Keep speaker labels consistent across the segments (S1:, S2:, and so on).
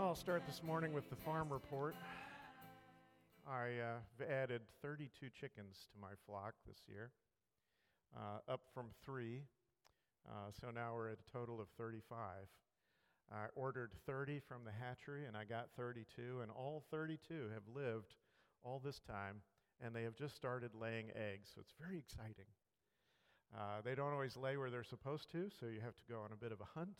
S1: I'll start this morning with the farm report. I uh, have added 32 chickens to my flock this year, uh, up from three. Uh, so now we're at a total of 35. I ordered 30 from the hatchery and I got 32, and all 32 have lived all this time and they have just started laying eggs, so it's very exciting. Uh, they don't always lay where they're supposed to, so you have to go on a bit of a hunt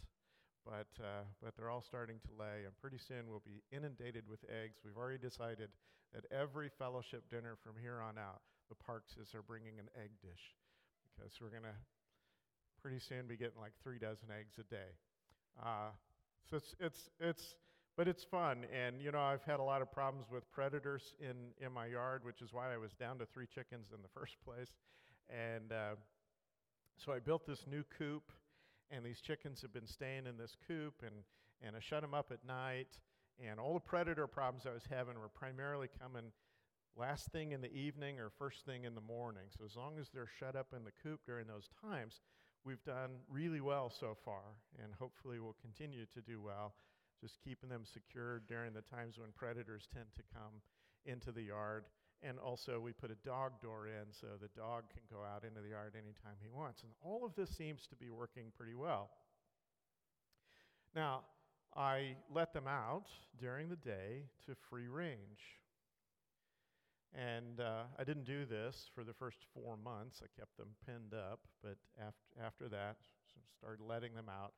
S1: but, uh, but they're all starting to lay, and pretty soon we'll be inundated with eggs. We've already decided that every fellowship dinner from here on out, the Parkses are bringing an egg dish because we're going to pretty soon be getting like three dozen eggs a day. Uh, so it's, it's, it's, but it's fun. And, you know, I've had a lot of problems with predators in, in my yard, which is why I was down to three chickens in the first place. And uh, so I built this new coop and these chickens have been staying in this coop, and, and I shut them up at night. And all the predator problems I was having were primarily coming last thing in the evening or first thing in the morning. So as long as they're shut up in the coop during those times, we've done really well so far, and hopefully we'll continue to do well, just keeping them secured during the times when predators tend to come into the yard. And also, we put a dog door in so the dog can go out into the yard anytime he wants. And all of this seems to be working pretty well. Now, I let them out during the day to free range. And uh, I didn't do this for the first four months. I kept them pinned up, but after, after that, started letting them out.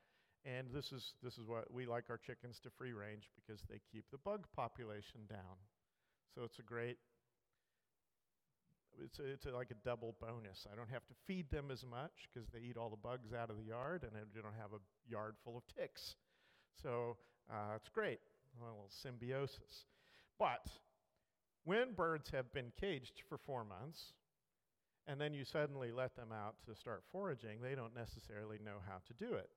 S1: And this is, this is what we like our chickens to free range because they keep the bug population down. So it's a great it's, a, it's a, like a double bonus. I don't have to feed them as much because they eat all the bugs out of the yard, and I don't have a yard full of ticks. So uh, it's great, a little symbiosis. But when birds have been caged for four months, and then you suddenly let them out to start foraging, they don't necessarily know how to do it.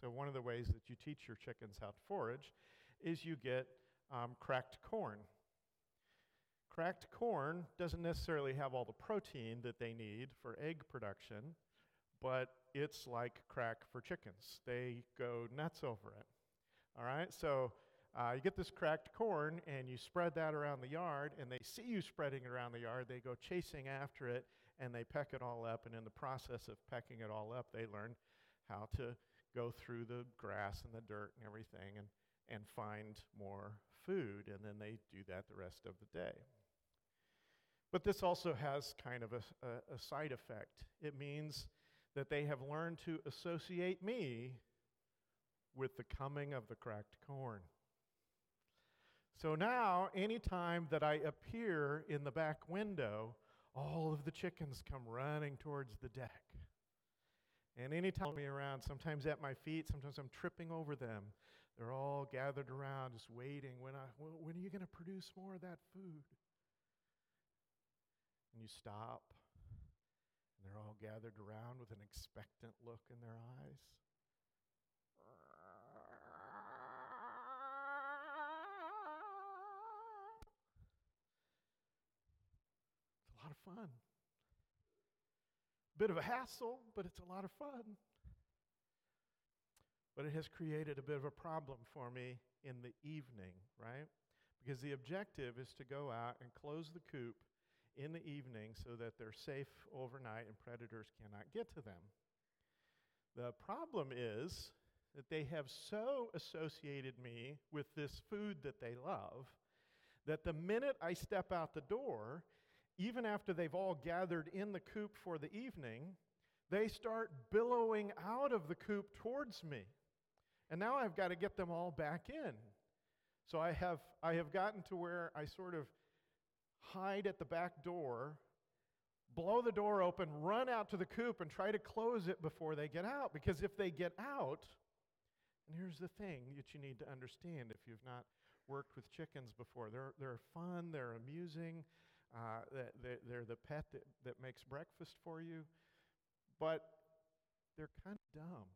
S1: So, one of the ways that you teach your chickens how to forage is you get um, cracked corn. Cracked corn doesn't necessarily have all the protein that they need for egg production, but it's like crack for chickens. They go nuts over it. All right, so uh, you get this cracked corn and you spread that around the yard, and they see you spreading it around the yard. They go chasing after it and they peck it all up. And in the process of pecking it all up, they learn how to go through the grass and the dirt and everything and, and find more food. And then they do that the rest of the day. But this also has kind of a, a, a, side effect. It means that they have learned to associate me with the coming of the cracked corn. So now, anytime that I appear in the back window, all of the chickens come running towards the deck. And anytime me around, sometimes at my feet, sometimes I'm tripping over them. They're all gathered around, just waiting. When, I, when are you going to produce more of that food? And you stop, and they're all gathered around with an expectant look in their eyes. It's a lot of fun. Bit of a hassle, but it's a lot of fun. But it has created a bit of a problem for me in the evening, right? Because the objective is to go out and close the coop in the evening so that they're safe overnight and predators cannot get to them. The problem is that they have so associated me with this food that they love that the minute I step out the door, even after they've all gathered in the coop for the evening, they start billowing out of the coop towards me. And now I've got to get them all back in. So I have, I have gotten to where I sort of hide at the back door, blow the door open, run out to the coop, and try to close it before they get out. Because if they get out, and here's the thing that you need to understand if you've not worked with chickens before they're, they're fun, they're amusing, uh, they're, they're the pet that, that makes breakfast for you, but they're kind of dumb.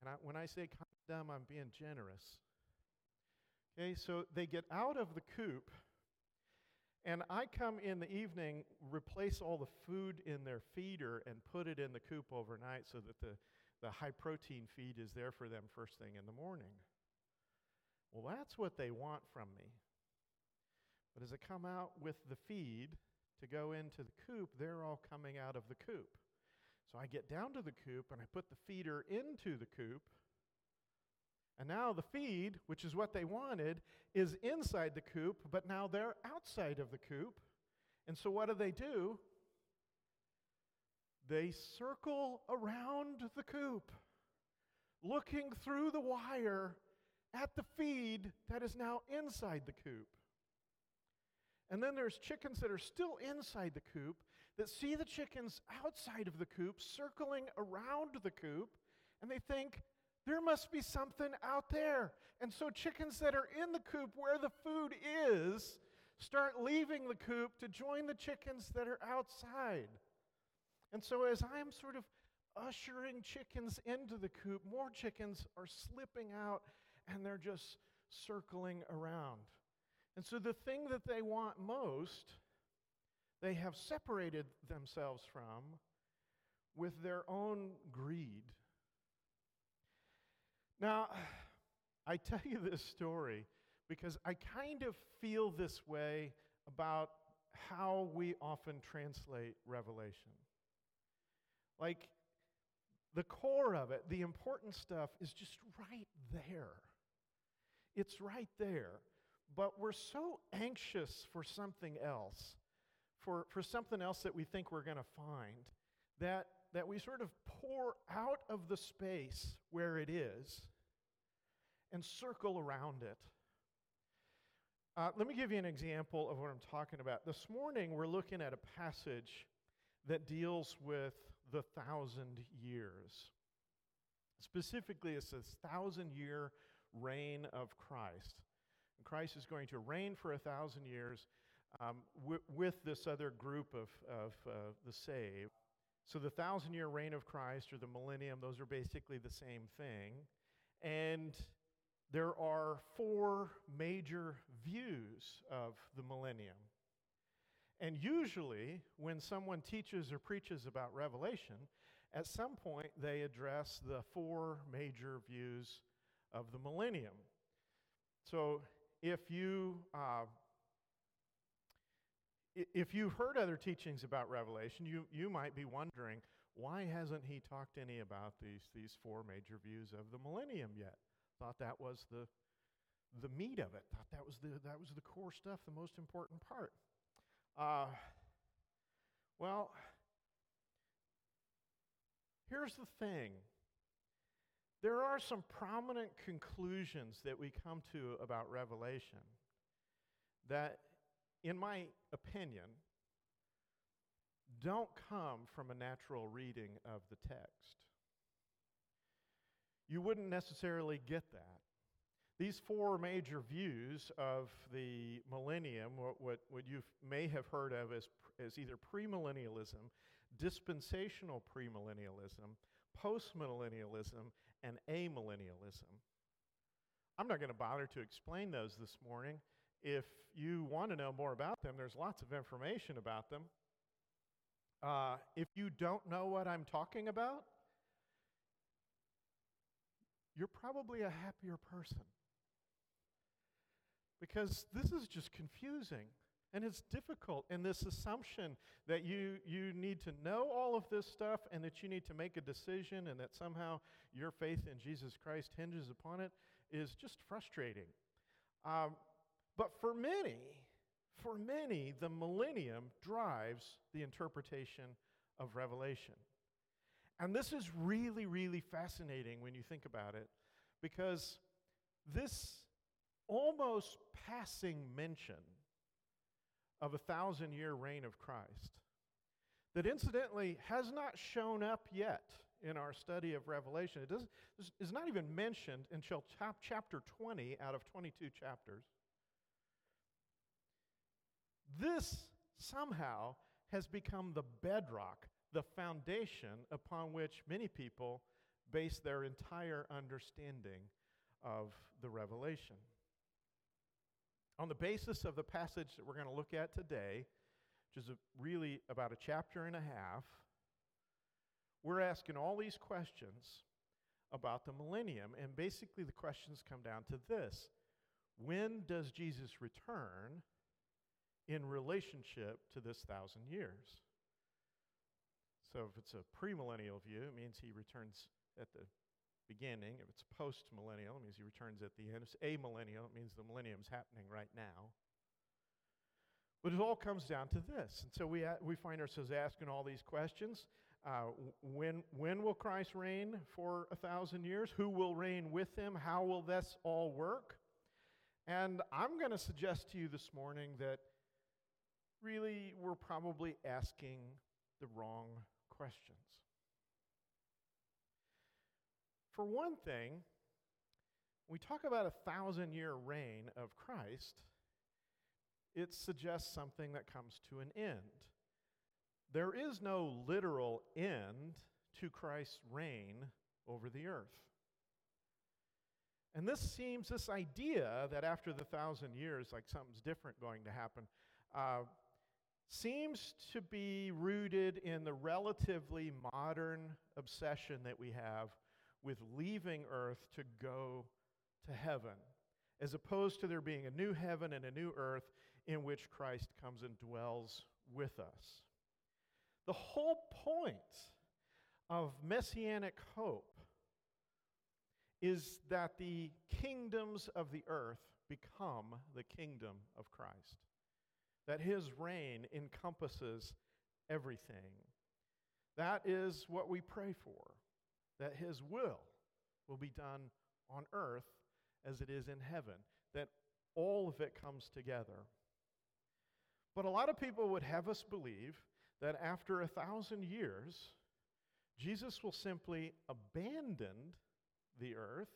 S1: And I, when I say kind of dumb, I'm being generous. Okay, so they get out of the coop and I come in the evening, replace all the food in their feeder, and put it in the coop overnight so that the, the high protein feed is there for them first thing in the morning. Well, that's what they want from me. But as I come out with the feed to go into the coop, they're all coming out of the coop. So I get down to the coop and I put the feeder into the coop. And now the feed, which is what they wanted, is inside the coop, but now they're outside of the coop. And so what do they do? They circle around the coop, looking through the wire at the feed that is now inside the coop. And then there's chickens that are still inside the coop that see the chickens outside of the coop circling around the coop, and they think, there must be something out there. And so chickens that are in the coop where the food is start leaving the coop to join the chickens that are outside. And so as I'm sort of ushering chickens into the coop, more chickens are slipping out and they're just circling around. And so the thing that they want most, they have separated themselves from with their own greed. Now, I tell you this story because I kind of feel this way about how we often translate Revelation. Like, the core of it, the important stuff, is just right there. It's right there. But we're so anxious for something else, for, for something else that we think we're going to find, that, that we sort of pour out of the space where it is and circle around it. Uh, let me give you an example of what I'm talking about. This morning, we're looking at a passage that deals with the thousand years. Specifically, it says thousand year reign of Christ. And Christ is going to reign for a thousand years um, with this other group of, of uh, the saved. So, the thousand year reign of Christ or the millennium, those are basically the same thing. And there are four major views of the millennium. And usually, when someone teaches or preaches about Revelation, at some point they address the four major views of the millennium. So, if you uh, if you've heard other teachings about Revelation, you, you might be wondering, why hasn't he talked any about these, these four major views of the millennium yet? Thought that was the, the meat of it. Thought that was the, that was the core stuff, the most important part. Uh, well, here's the thing there are some prominent conclusions that we come to about Revelation that, in my opinion, don't come from a natural reading of the text. You wouldn't necessarily get that. These four major views of the millennium, what, what, what you may have heard of as, as either premillennialism, dispensational premillennialism, postmillennialism, and amillennialism. I'm not going to bother to explain those this morning. If you want to know more about them, there's lots of information about them. Uh, if you don't know what I'm talking about, you're probably a happier person. Because this is just confusing. And it's difficult. And this assumption that you, you need to know all of this stuff and that you need to make a decision and that somehow your faith in Jesus Christ hinges upon it is just frustrating. Um, but for many, for many, the millennium drives the interpretation of Revelation. And this is really, really fascinating when you think about it because this almost passing mention of a thousand year reign of Christ that incidentally has not shown up yet in our study of Revelation. It does, is not even mentioned until chapter 20 out of 22 chapters. This somehow has become the bedrock, the foundation upon which many people base their entire understanding of the Revelation. On the basis of the passage that we're going to look at today, which is really about a chapter and a half, we're asking all these questions about the millennium. And basically, the questions come down to this when does Jesus return in relationship to this thousand years? So if it's a premillennial view, it means he returns at the beginning. If it's postmillennial, it means he returns at the end. If it's amillennial, it means the millennium's happening right now. But it all comes down to this. And so we, we find ourselves asking all these questions. Uh, when, when will Christ reign for a thousand years? Who will reign with him? How will this all work? And I'm going to suggest to you this morning that really we're probably asking the wrong questions. For one thing, we talk about a thousand year reign of Christ, it suggests something that comes to an end. There is no literal end to Christ's reign over the earth. And this seems, this idea that after the thousand years, like something's different going to happen, uh, seems to be rooted in the relatively modern obsession that we have with leaving earth to go to heaven, as opposed to there being a new heaven and a new earth in which Christ comes and dwells with us. The whole point of messianic hope is that the kingdoms of the earth become the kingdom of Christ, that his reign encompasses everything. That is what we pray for, that his will will be done on earth as it is in heaven, that all of it comes together. But a lot of people would have us believe that after a thousand years, Jesus will simply abandon the earth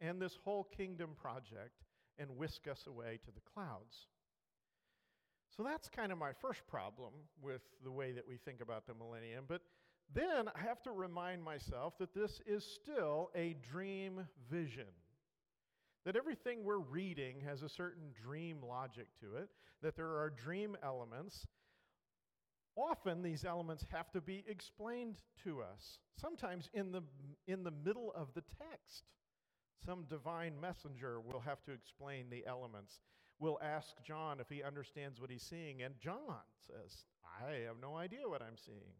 S1: and this whole kingdom project and whisk us away to the clouds. So that's kind of my first problem with the way that we think about the millennium. But then I have to remind myself that this is still a dream vision. That everything we're reading has a certain dream logic to it, that there are dream elements. Often these elements have to be explained to us, sometimes in the, in the middle of the text. Some divine messenger will have to explain the elements. We'll ask John if he understands what he's seeing, and John says, I have no idea what I'm seeing.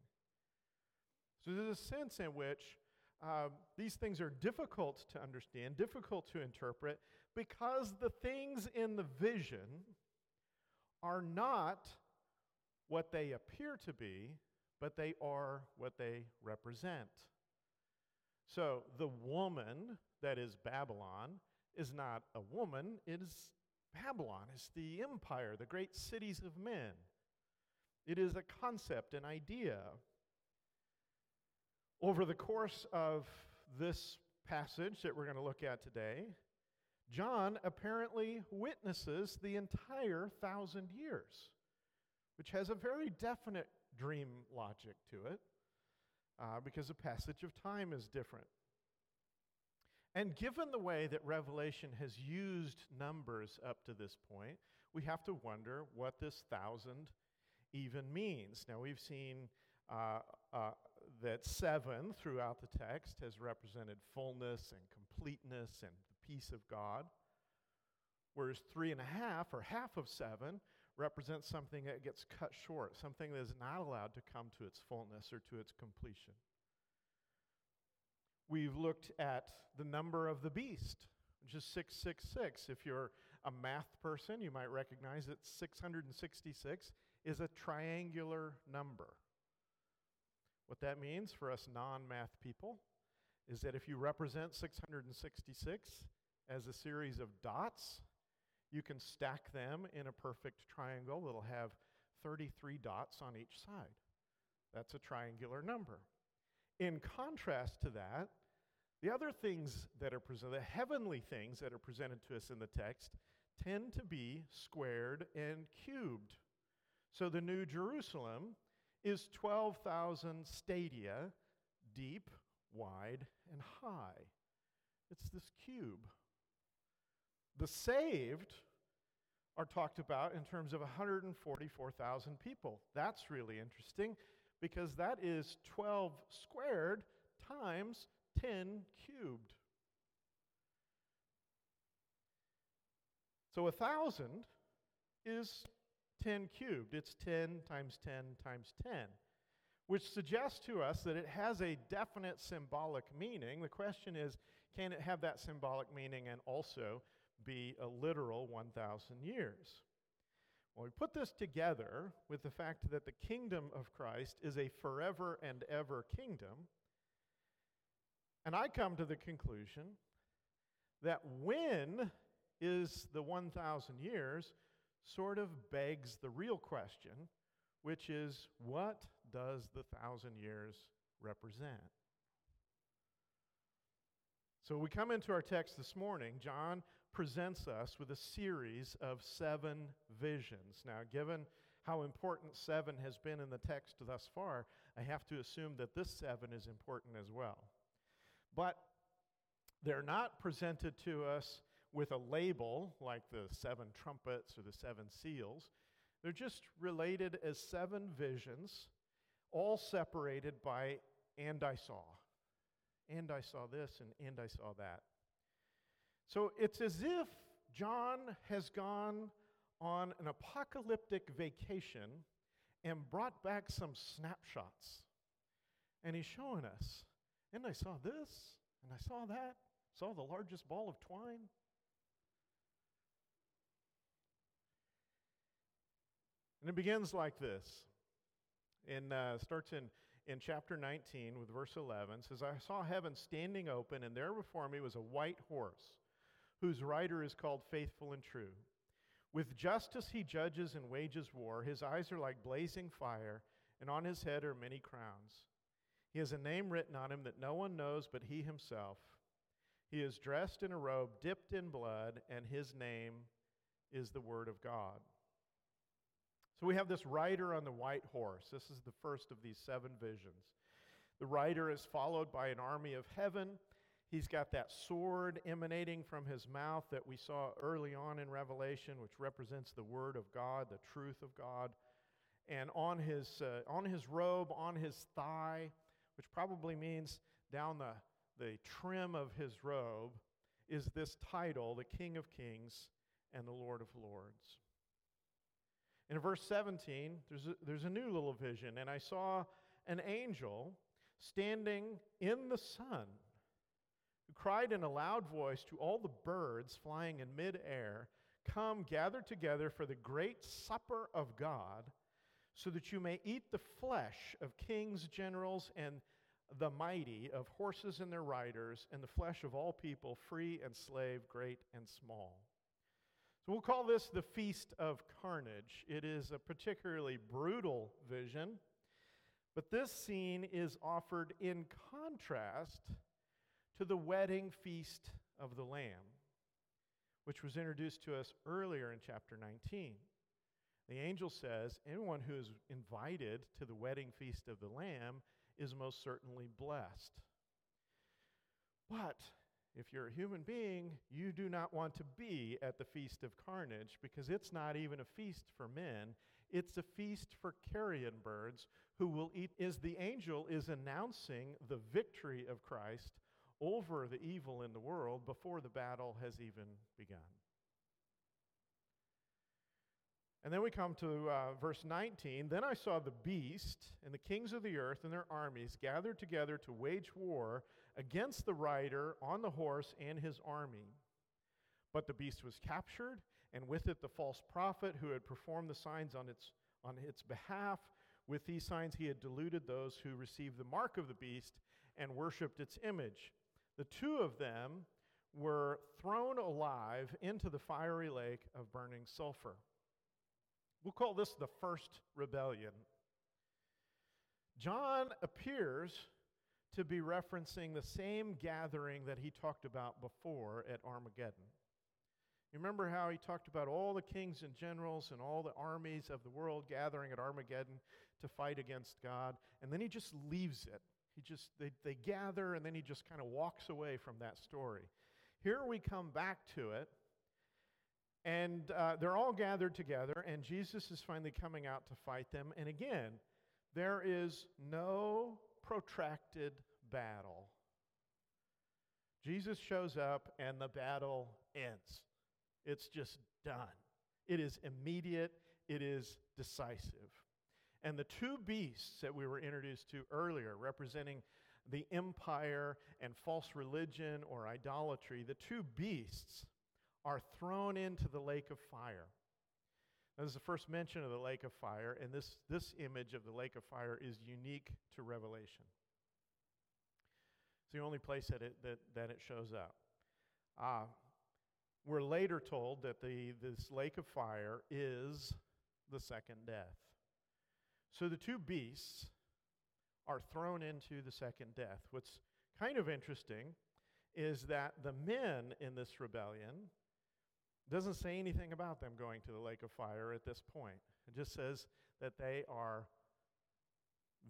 S1: So there's a sense in which uh, these things are difficult to understand, difficult to interpret, because the things in the vision are not what they appear to be, but they are what they represent. So the woman that is Babylon is not a woman, it is Babylon. is the empire, the great cities of men. It is a concept, an idea. Over the course of this passage that we're going to look at today, John apparently witnesses the entire thousand years, which has a very definite dream logic to it uh, because the passage of time is different. And given the way that Revelation has used numbers up to this point, we have to wonder what this thousand even means. Now, we've seen uh, uh, that seven throughout the text has represented fullness and completeness and the peace of God, whereas three and a half, or half of seven, represents something that gets cut short, something that is not allowed to come to its fullness or to its completion. We've looked at the number of the beast, which is 666. If you're a math person, you might recognize that 666 is a triangular number. What that means for us non math people is that if you represent 666 as a series of dots, you can stack them in a perfect triangle that'll have 33 dots on each side. That's a triangular number. In contrast to that, the other things that are presented, the heavenly things that are presented to us in the text, tend to be squared and cubed. So the New Jerusalem is 12,000 stadia deep, wide, and high. It's this cube. The saved are talked about in terms of 144,000 people. That's really interesting because that is 12 squared times 10 cubed. So a thousand is 10 cubed. It's 10 times 10 times 10, which suggests to us that it has a definite symbolic meaning. The question is can it have that symbolic meaning and also be a literal 1,000 years? Well, we put this together with the fact that the kingdom of Christ is a forever and ever kingdom. And I come to the conclusion that when is the 1,000 years sort of begs the real question, which is what does the thousand years represent? So we come into our text this morning. John presents us with a series of seven visions. Now, given how important seven has been in the text thus far, I have to assume that this seven is important as well. But they're not presented to us with a label like the seven trumpets or the seven seals. They're just related as seven visions, all separated by and I saw. And I saw this and and I saw that. So it's as if John has gone on an apocalyptic vacation and brought back some snapshots. And he's showing us, and I saw this, and I saw that, saw the largest ball of twine. And it begins like this. In, uh, starts in, in chapter 19 with verse 11. says, I saw heaven standing open, and there before me was a white horse, whose rider is called Faithful and True. With justice he judges and wages war. His eyes are like blazing fire, and on his head are many crowns. He has a name written on him that no one knows but he himself. He is dressed in a robe dipped in blood, and his name is the Word of God. So we have this rider on the white horse. This is the first of these seven visions. The rider is followed by an army of heaven. He's got that sword emanating from his mouth that we saw early on in Revelation, which represents the Word of God, the truth of God. And on his, uh, on his robe, on his thigh, which probably means down the, the trim of his robe, is this title, the King of Kings and the Lord of Lords. In verse 17, there's a, there's a new little vision, and I saw an angel standing in the sun who cried in a loud voice to all the birds flying in midair Come, gather together for the great supper of God, so that you may eat the flesh of kings, generals, and the mighty, of horses and their riders, and the flesh of all people, free and slave, great and small. So we'll call this the Feast of Carnage. It is a particularly brutal vision, but this scene is offered in contrast to the wedding feast of the Lamb, which was introduced to us earlier in chapter 19. The angel says, Anyone who is invited to the wedding feast of the Lamb is most certainly blessed. But if you're a human being, you do not want to be at the Feast of Carnage because it's not even a feast for men. It's a feast for carrion birds who will eat. Is the angel is announcing the victory of Christ over the evil in the world before the battle has even begun. And then we come to uh, verse 19. Then I saw the beast and the kings of the earth and their armies gathered together to wage war against the rider on the horse and his army. But the beast was captured, and with it the false prophet who had performed the signs on its, on its behalf. With these signs he had deluded those who received the mark of the beast and worshiped its image. The two of them were thrown alive into the fiery lake of burning sulfur. We'll call this the first rebellion. John appears to be referencing the same gathering that he talked about before at Armageddon. You remember how he talked about all the kings and generals and all the armies of the world gathering at Armageddon to fight against God? And then he just leaves it. He just, they, they gather and then he just kind of walks away from that story. Here we come back to it, and uh, they're all gathered together, and Jesus is finally coming out to fight them. And again, there is no protracted battle. Jesus shows up and the battle ends. It's just done. It is immediate, it is decisive. And the two beasts that we were introduced to earlier, representing the empire and false religion or idolatry, the two beasts are thrown into the lake of fire. This is the first mention of the lake of fire, and this, this image of the lake of fire is unique to Revelation. It's the only place that it, that, that it shows up. Uh, we're later told that the, this lake of fire is the second death. So the two beasts are thrown into the second death. What's kind of interesting is that the men in this rebellion doesn't say anything about them going to the lake of fire at this point. It just says that they are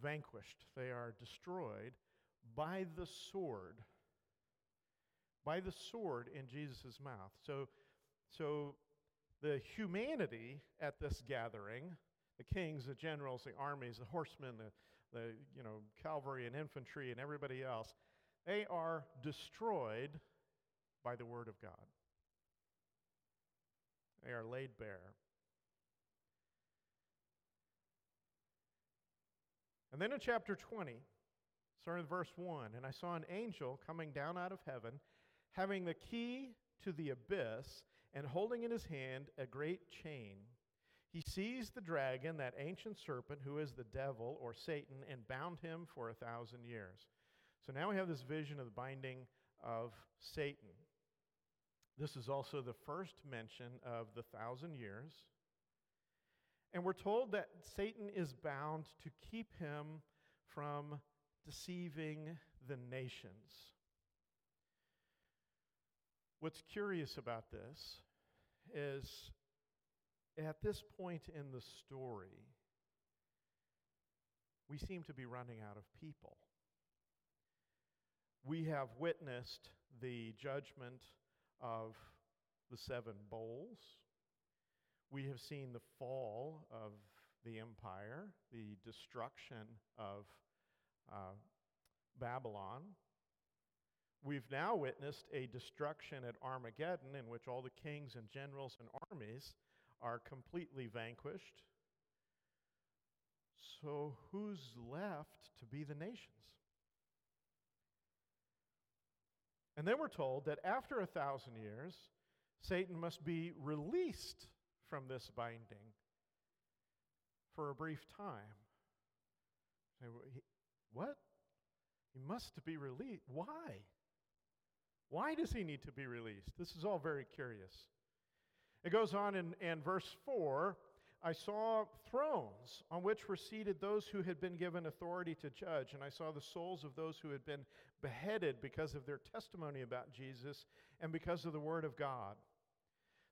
S1: vanquished, they are destroyed by the sword. By the sword in Jesus' mouth. So, so the humanity at this gathering, the kings, the generals, the armies, the horsemen, the, the you know, cavalry and infantry and everybody else, they are destroyed by the word of God. They are laid bare. And then in chapter 20, starting with verse 1, and I saw an angel coming down out of heaven, having the key to the abyss, and holding in his hand a great chain. He seized the dragon, that ancient serpent, who is the devil or Satan, and bound him for a thousand years. So now we have this vision of the binding of Satan. This is also the first mention of the thousand years. And we're told that Satan is bound to keep him from deceiving the nations. What's curious about this is at this point in the story, we seem to be running out of people. We have witnessed the judgment of the seven bowls. We have seen the fall of the empire, the destruction of uh, Babylon. We've now witnessed a destruction at Armageddon in which all the kings and generals and armies are completely vanquished. So, who's left to be the nations? And then we're told that after a thousand years, Satan must be released from this binding for a brief time. What? He must be released. Why? Why does he need to be released? This is all very curious. It goes on in, in verse 4 I saw thrones on which were seated those who had been given authority to judge, and I saw the souls of those who had been beheaded because of their testimony about Jesus and because of the word of God.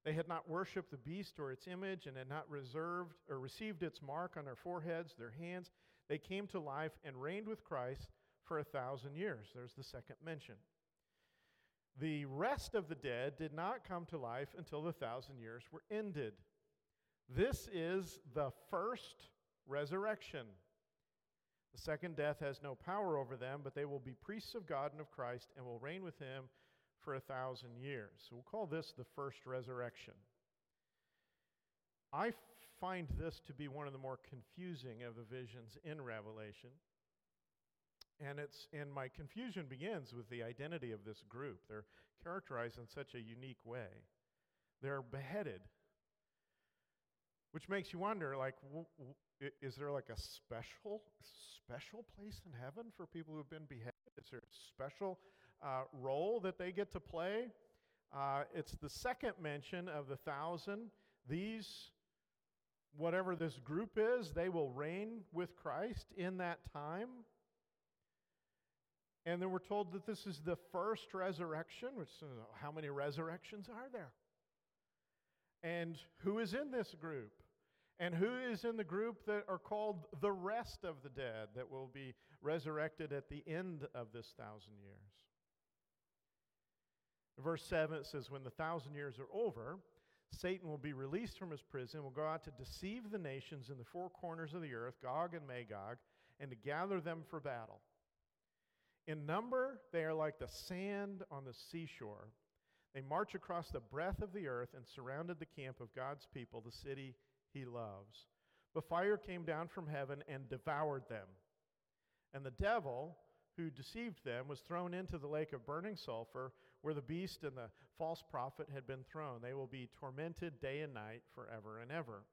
S1: They had not worshiped the beast or its image and had not reserved or received its mark on their foreheads, their hands. They came to life and reigned with Christ for a thousand years. There's the second mention. The rest of the dead did not come to life until the thousand years were ended. This is the first resurrection. The second death has no power over them, but they will be priests of God and of Christ and will reign with him for a thousand years. So we'll call this the first resurrection. I find this to be one of the more confusing of the visions in Revelation. And it's and my confusion begins with the identity of this group. They're characterized in such a unique way. They're beheaded which makes you wonder like is there like a special special place in heaven for people who've been beheaded? Is there a special uh, role that they get to play? Uh, it's the second mention of the thousand. These whatever this group is they will reign with christ in that time. And then we're told that this is the first resurrection which how many resurrections are there and who is in this group and who is in the group that are called the rest of the dead that will be resurrected at the end of this thousand years? Verse 7 it says, When the thousand years are over, Satan will be released from his prison, will go out to deceive the nations in the four corners of the earth, Gog and Magog, and to gather them for battle. In number, they are like the sand on the seashore. They march across the breadth of the earth and surrounded the camp of God's people, the city he loves. But fire came down from heaven and devoured them. And the devil, who deceived them, was thrown into the lake of burning sulfur, where the beast and the false prophet had been thrown. They will be tormented day and night forever and ever.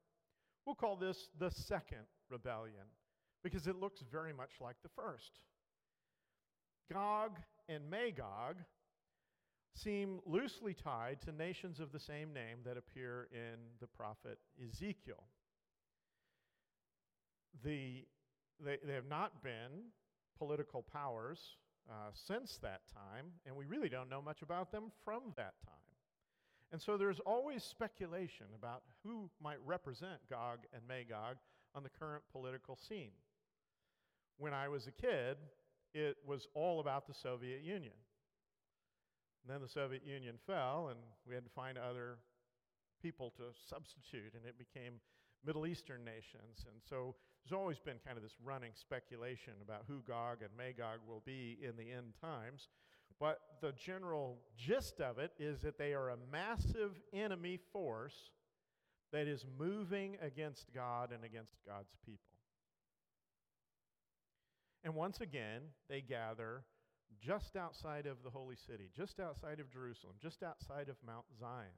S1: We'll call this the second rebellion because it looks very much like the first. Gog and Magog seem loosely tied to nations of the same name that appear in the prophet Ezekiel. The, they, they have not been political powers uh, since that time, and we really don't know much about them from that time. And so there's always speculation about who might represent Gog and Magog on the current political scene. When I was a kid, it was all about the Soviet Union. And then the Soviet Union fell, and we had to find other people to substitute, and it became Middle Eastern nations. And so there's always been kind of this running speculation about who Gog and Magog will be in the end times. But the general gist of it is that they are a massive enemy force that is moving against God and against God's people. And once again, they gather just outside of the holy city, just outside of Jerusalem, just outside of Mount Zion.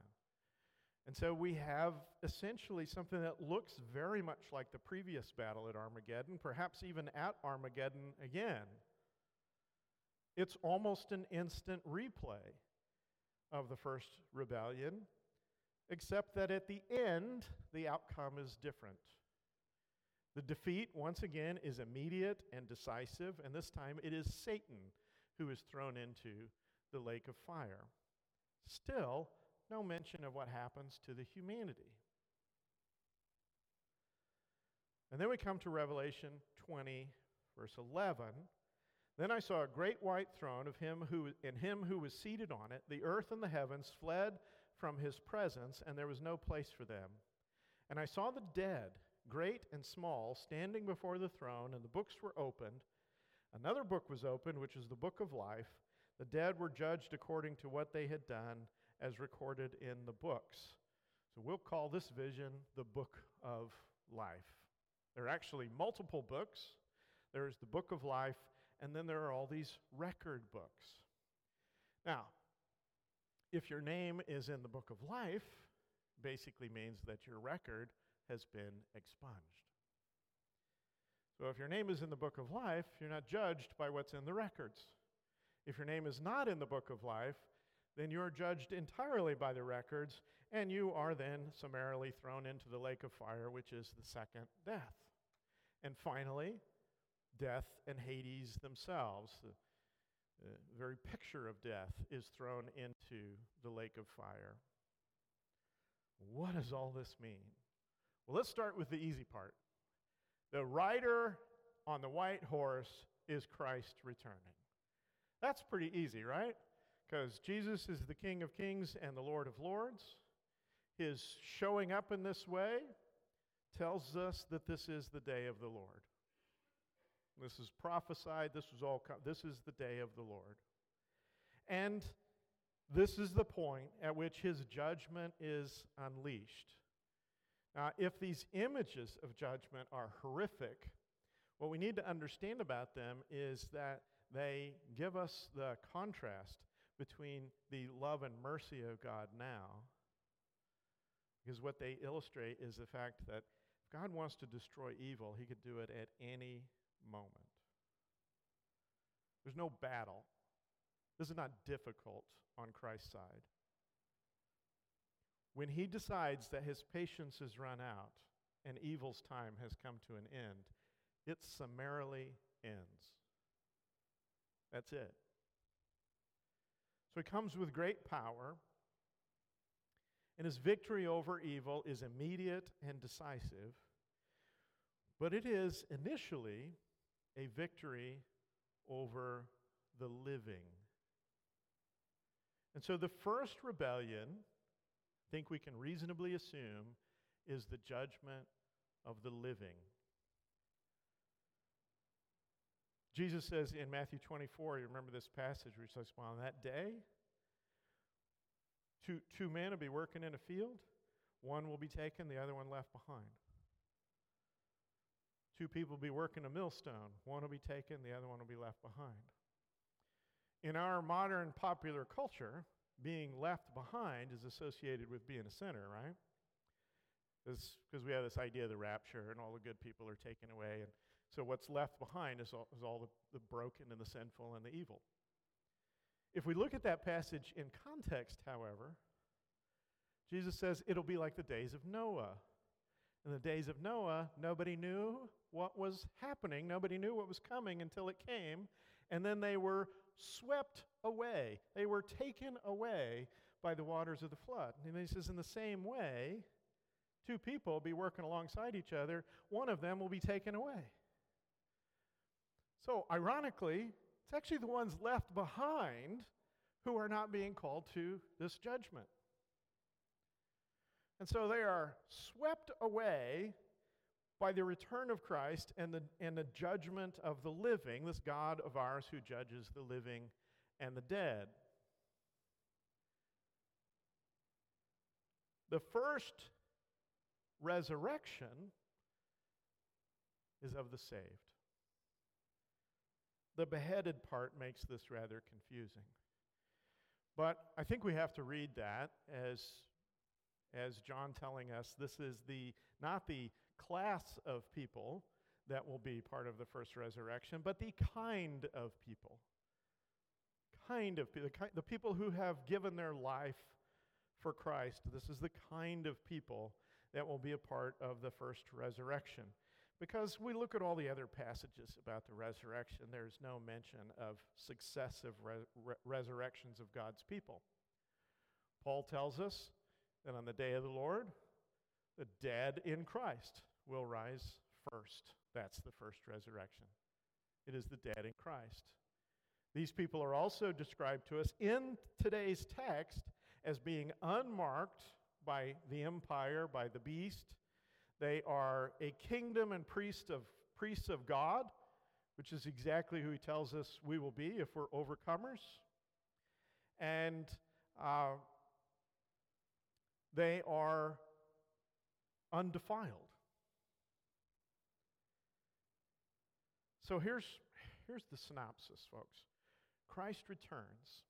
S1: And so we have essentially something that looks very much like the previous battle at Armageddon, perhaps even at Armageddon again. It's almost an instant replay of the first rebellion, except that at the end, the outcome is different. The defeat, once again, is immediate and decisive, and this time it is Satan who is thrown into the lake of fire. Still, no mention of what happens to the humanity. And then we come to Revelation 20, verse 11. Then I saw a great white throne of him who and him who was seated on it. The earth and the heavens fled from his presence, and there was no place for them. And I saw the dead, great and small, standing before the throne, and the books were opened. Another book was opened, which is the book of life. The dead were judged according to what they had done, as recorded in the books. So we'll call this vision the book of life. There are actually multiple books. There's the book of life, and then there are all these record books. Now, if your name is in the book of life, basically means that your record has been expunged. So if your name is in the book of life, you're not judged by what's in the records. If your name is not in the book of life, then you are judged entirely by the records, and you are then summarily thrown into the lake of fire, which is the second death. And finally, death and Hades themselves, the, the very picture of death, is thrown into the lake of fire. What does all this mean? Well, let's start with the easy part. The rider on the white horse is Christ returning. That's pretty easy, right? Because Jesus is the King of kings and the Lord of lords. His showing up in this way tells us that this is the day of the Lord. This is prophesied. This was all. this is the day of the Lord, and this is the point at which His judgment is unleashed. Now, if these images of judgment are horrific, what we need to understand about them is that they give us the contrast between the love and mercy of God now. Because what they illustrate is the fact that if God wants to destroy evil, he could do it at any moment. There's no battle. This is not difficult on Christ's side. When he decides that his patience has run out and evil's time has come to an end, it summarily ends. That's it. So he comes with great power, and his victory over evil is immediate and decisive, but it is initially a victory over the living. And so the first rebellion, think we can reasonably assume, is the judgment of the living. Jesus says in Matthew 24, you remember this passage where he says, Well, on that day, Two, two men will be working in a field, one will be taken, the other one left behind. Two people will be working a millstone, one will be taken, the other one will be left behind. In our modern popular culture, being left behind is associated with being a sinner, right? Because we have this idea of the rapture and all the good people are taken away. And so what's left behind is all, is all the, the broken and the sinful and the evil. If we look at that passage in context, however, Jesus says it'll be like the days of Noah. In the days of Noah, nobody knew what was happening, nobody knew what was coming until it came, and then they were swept away. They were taken away by the waters of the flood. And he says, in the same way, two people will be working alongside each other, one of them will be taken away. So, ironically, it's actually the ones left behind who are not being called to this judgment. And so they are swept away by the return of Christ and the, and the judgment of the living, this God of ours who judges the living and the dead. The first resurrection is of the saved. The beheaded part makes this rather confusing. But I think we have to read that as, as John telling us this is the not the class of people that will be part of the first resurrection, but the kind of people. Kind of the, the people who have given their life for Christ. This is the kind of people that will be a part of the first resurrection. Because we look at all the other passages about the resurrection, there's no mention of successive re- re- resurrections of God's people. Paul tells us that on the day of the Lord, the dead in Christ will rise first. That's the first resurrection. It is the dead in Christ. These people are also described to us in today's text as being unmarked by the empire, by the beast, they are a kingdom and priest of, priests of God, which is exactly who he tells us we will be if we're overcomers. And uh, they are undefiled. So here's, here's the synopsis, folks Christ returns.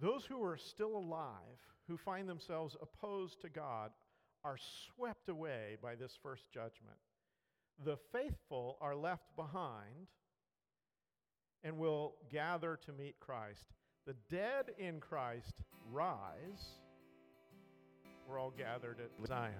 S1: Those who are still alive, who find themselves opposed to God, are swept away by this first judgment. The faithful are left behind and will gather to meet Christ. The dead in Christ rise. We're all gathered at Zion.